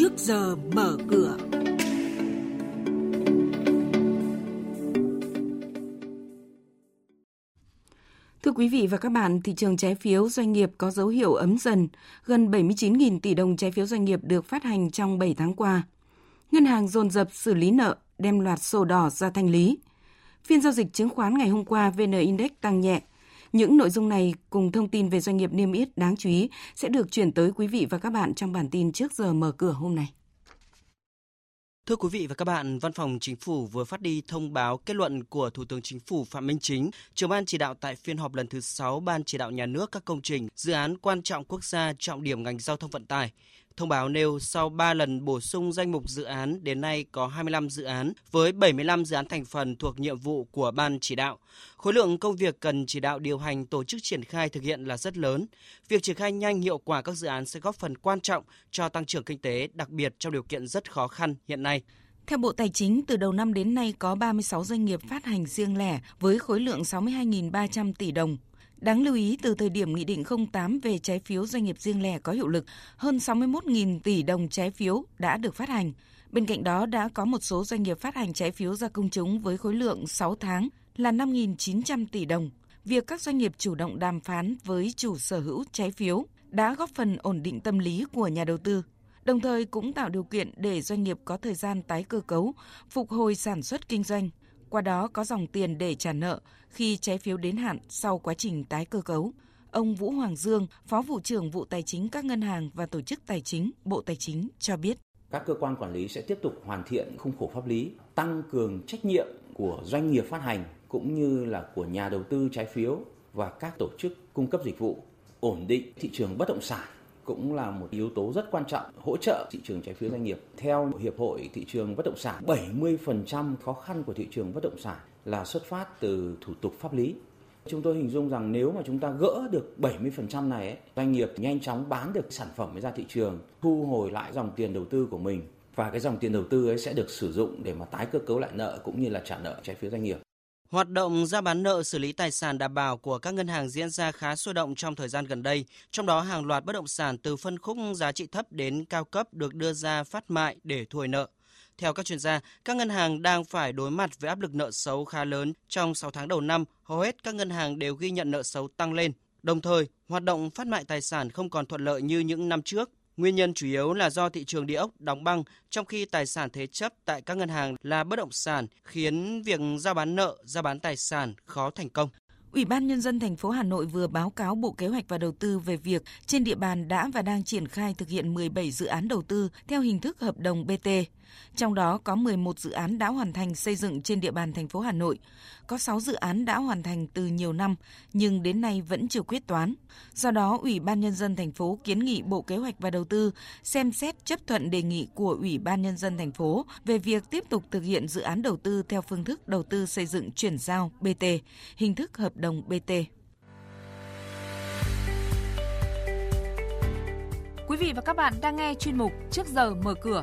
trước giờ mở cửa. Thưa quý vị và các bạn, thị trường trái phiếu doanh nghiệp có dấu hiệu ấm dần. Gần 79.000 tỷ đồng trái phiếu doanh nghiệp được phát hành trong 7 tháng qua. Ngân hàng dồn dập xử lý nợ, đem loạt sổ đỏ ra thanh lý. Phiên giao dịch chứng khoán ngày hôm qua VN Index tăng nhẹ. Những nội dung này cùng thông tin về doanh nghiệp niêm yết đáng chú ý sẽ được chuyển tới quý vị và các bạn trong bản tin trước giờ mở cửa hôm nay. Thưa quý vị và các bạn, Văn phòng Chính phủ vừa phát đi thông báo kết luận của Thủ tướng Chính phủ Phạm Minh Chính, trưởng ban chỉ đạo tại phiên họp lần thứ 6 Ban chỉ đạo nhà nước các công trình, dự án quan trọng quốc gia trọng điểm ngành giao thông vận tải. Thông báo nêu sau 3 lần bổ sung danh mục dự án, đến nay có 25 dự án với 75 dự án thành phần thuộc nhiệm vụ của ban chỉ đạo. Khối lượng công việc cần chỉ đạo điều hành tổ chức triển khai thực hiện là rất lớn. Việc triển khai nhanh hiệu quả các dự án sẽ góp phần quan trọng cho tăng trưởng kinh tế, đặc biệt trong điều kiện rất khó khăn hiện nay. Theo Bộ Tài chính, từ đầu năm đến nay có 36 doanh nghiệp phát hành riêng lẻ với khối lượng 62.300 tỷ đồng, Đáng lưu ý, từ thời điểm Nghị định 08 về trái phiếu doanh nghiệp riêng lẻ có hiệu lực, hơn 61.000 tỷ đồng trái phiếu đã được phát hành. Bên cạnh đó đã có một số doanh nghiệp phát hành trái phiếu ra công chúng với khối lượng 6 tháng là 5.900 tỷ đồng. Việc các doanh nghiệp chủ động đàm phán với chủ sở hữu trái phiếu đã góp phần ổn định tâm lý của nhà đầu tư, đồng thời cũng tạo điều kiện để doanh nghiệp có thời gian tái cơ cấu, phục hồi sản xuất kinh doanh, qua đó có dòng tiền để trả nợ khi trái phiếu đến hạn sau quá trình tái cơ cấu. Ông Vũ Hoàng Dương, Phó vụ trưởng vụ tài chính các ngân hàng và tổ chức tài chính, Bộ Tài chính cho biết. Các cơ quan quản lý sẽ tiếp tục hoàn thiện khung khổ pháp lý, tăng cường trách nhiệm của doanh nghiệp phát hành cũng như là của nhà đầu tư trái phiếu và các tổ chức cung cấp dịch vụ, ổn định thị trường bất động sản cũng là một yếu tố rất quan trọng hỗ trợ thị trường trái phiếu doanh nghiệp. Theo Hiệp hội Thị trường Bất động sản, 70% khó khăn của thị trường bất động sản là xuất phát từ thủ tục pháp lý. Chúng tôi hình dung rằng nếu mà chúng ta gỡ được 70% này, ấy, doanh nghiệp nhanh chóng bán được sản phẩm ra thị trường, thu hồi lại dòng tiền đầu tư của mình và cái dòng tiền đầu tư ấy sẽ được sử dụng để mà tái cơ cấu lại nợ cũng như là trả nợ trái phiếu doanh nghiệp. Hoạt động ra bán nợ xử lý tài sản đảm bảo của các ngân hàng diễn ra khá sôi động trong thời gian gần đây, trong đó hàng loạt bất động sản từ phân khúc giá trị thấp đến cao cấp được đưa ra phát mại để thu hồi nợ. Theo các chuyên gia, các ngân hàng đang phải đối mặt với áp lực nợ xấu khá lớn. Trong 6 tháng đầu năm, hầu hết các ngân hàng đều ghi nhận nợ xấu tăng lên. Đồng thời, hoạt động phát mại tài sản không còn thuận lợi như những năm trước Nguyên nhân chủ yếu là do thị trường địa ốc đóng băng, trong khi tài sản thế chấp tại các ngân hàng là bất động sản, khiến việc giao bán nợ, giao bán tài sản khó thành công. Ủy ban Nhân dân thành phố Hà Nội vừa báo cáo Bộ Kế hoạch và Đầu tư về việc trên địa bàn đã và đang triển khai thực hiện 17 dự án đầu tư theo hình thức hợp đồng BT. Trong đó có 11 dự án đã hoàn thành xây dựng trên địa bàn thành phố Hà Nội. Có 6 dự án đã hoàn thành từ nhiều năm nhưng đến nay vẫn chưa quyết toán. Do đó, Ủy ban Nhân dân thành phố kiến nghị Bộ Kế hoạch và Đầu tư xem xét chấp thuận đề nghị của Ủy ban Nhân dân thành phố về việc tiếp tục thực hiện dự án đầu tư theo phương thức đầu tư xây dựng chuyển giao BT, hình thức hợp đồng BT. Quý vị và các bạn đang nghe chuyên mục Trước giờ mở cửa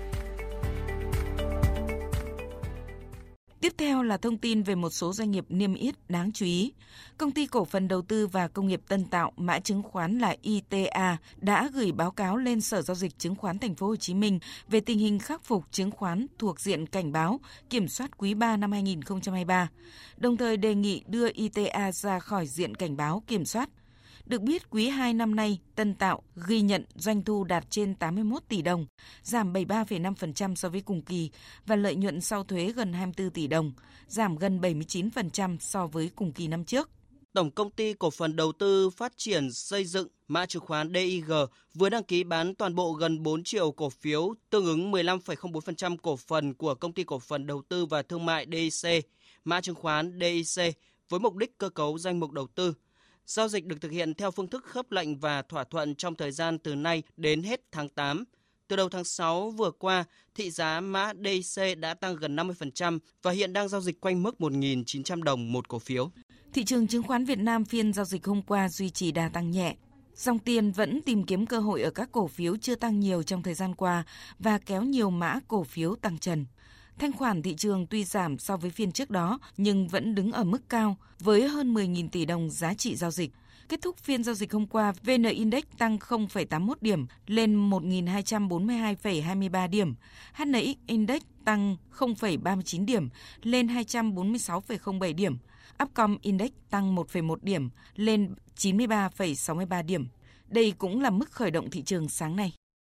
Tiếp theo là thông tin về một số doanh nghiệp niêm yết đáng chú ý. Công ty cổ phần đầu tư và công nghiệp Tân Tạo, mã chứng khoán là ITA đã gửi báo cáo lên Sở giao dịch chứng khoán Thành phố Hồ Chí Minh về tình hình khắc phục chứng khoán thuộc diện cảnh báo kiểm soát quý 3 năm 2023. Đồng thời đề nghị đưa ITA ra khỏi diện cảnh báo kiểm soát được biết, quý 2 năm nay, Tân Tạo ghi nhận doanh thu đạt trên 81 tỷ đồng, giảm 73,5% so với cùng kỳ và lợi nhuận sau thuế gần 24 tỷ đồng, giảm gần 79% so với cùng kỳ năm trước. Tổng công ty cổ phần đầu tư phát triển xây dựng mã chứng khoán DIG vừa đăng ký bán toàn bộ gần 4 triệu cổ phiếu, tương ứng 15,04% cổ phần của công ty cổ phần đầu tư và thương mại DIC, mã chứng khoán DIC với mục đích cơ cấu danh mục đầu tư – Giao dịch được thực hiện theo phương thức khớp lệnh và thỏa thuận trong thời gian từ nay đến hết tháng 8. Từ đầu tháng 6 vừa qua, thị giá mã DC đã tăng gần 50% và hiện đang giao dịch quanh mức 1.900 đồng một cổ phiếu. Thị trường chứng khoán Việt Nam phiên giao dịch hôm qua duy trì đà tăng nhẹ. Dòng tiền vẫn tìm kiếm cơ hội ở các cổ phiếu chưa tăng nhiều trong thời gian qua và kéo nhiều mã cổ phiếu tăng trần. Thanh khoản thị trường tuy giảm so với phiên trước đó nhưng vẫn đứng ở mức cao với hơn 10.000 tỷ đồng giá trị giao dịch. Kết thúc phiên giao dịch hôm qua, VN Index tăng 0,81 điểm lên 1.242,23 điểm. HNX Index tăng 0,39 điểm lên 246,07 điểm. Upcom Index tăng 1,1 điểm lên 93,63 điểm. Đây cũng là mức khởi động thị trường sáng nay.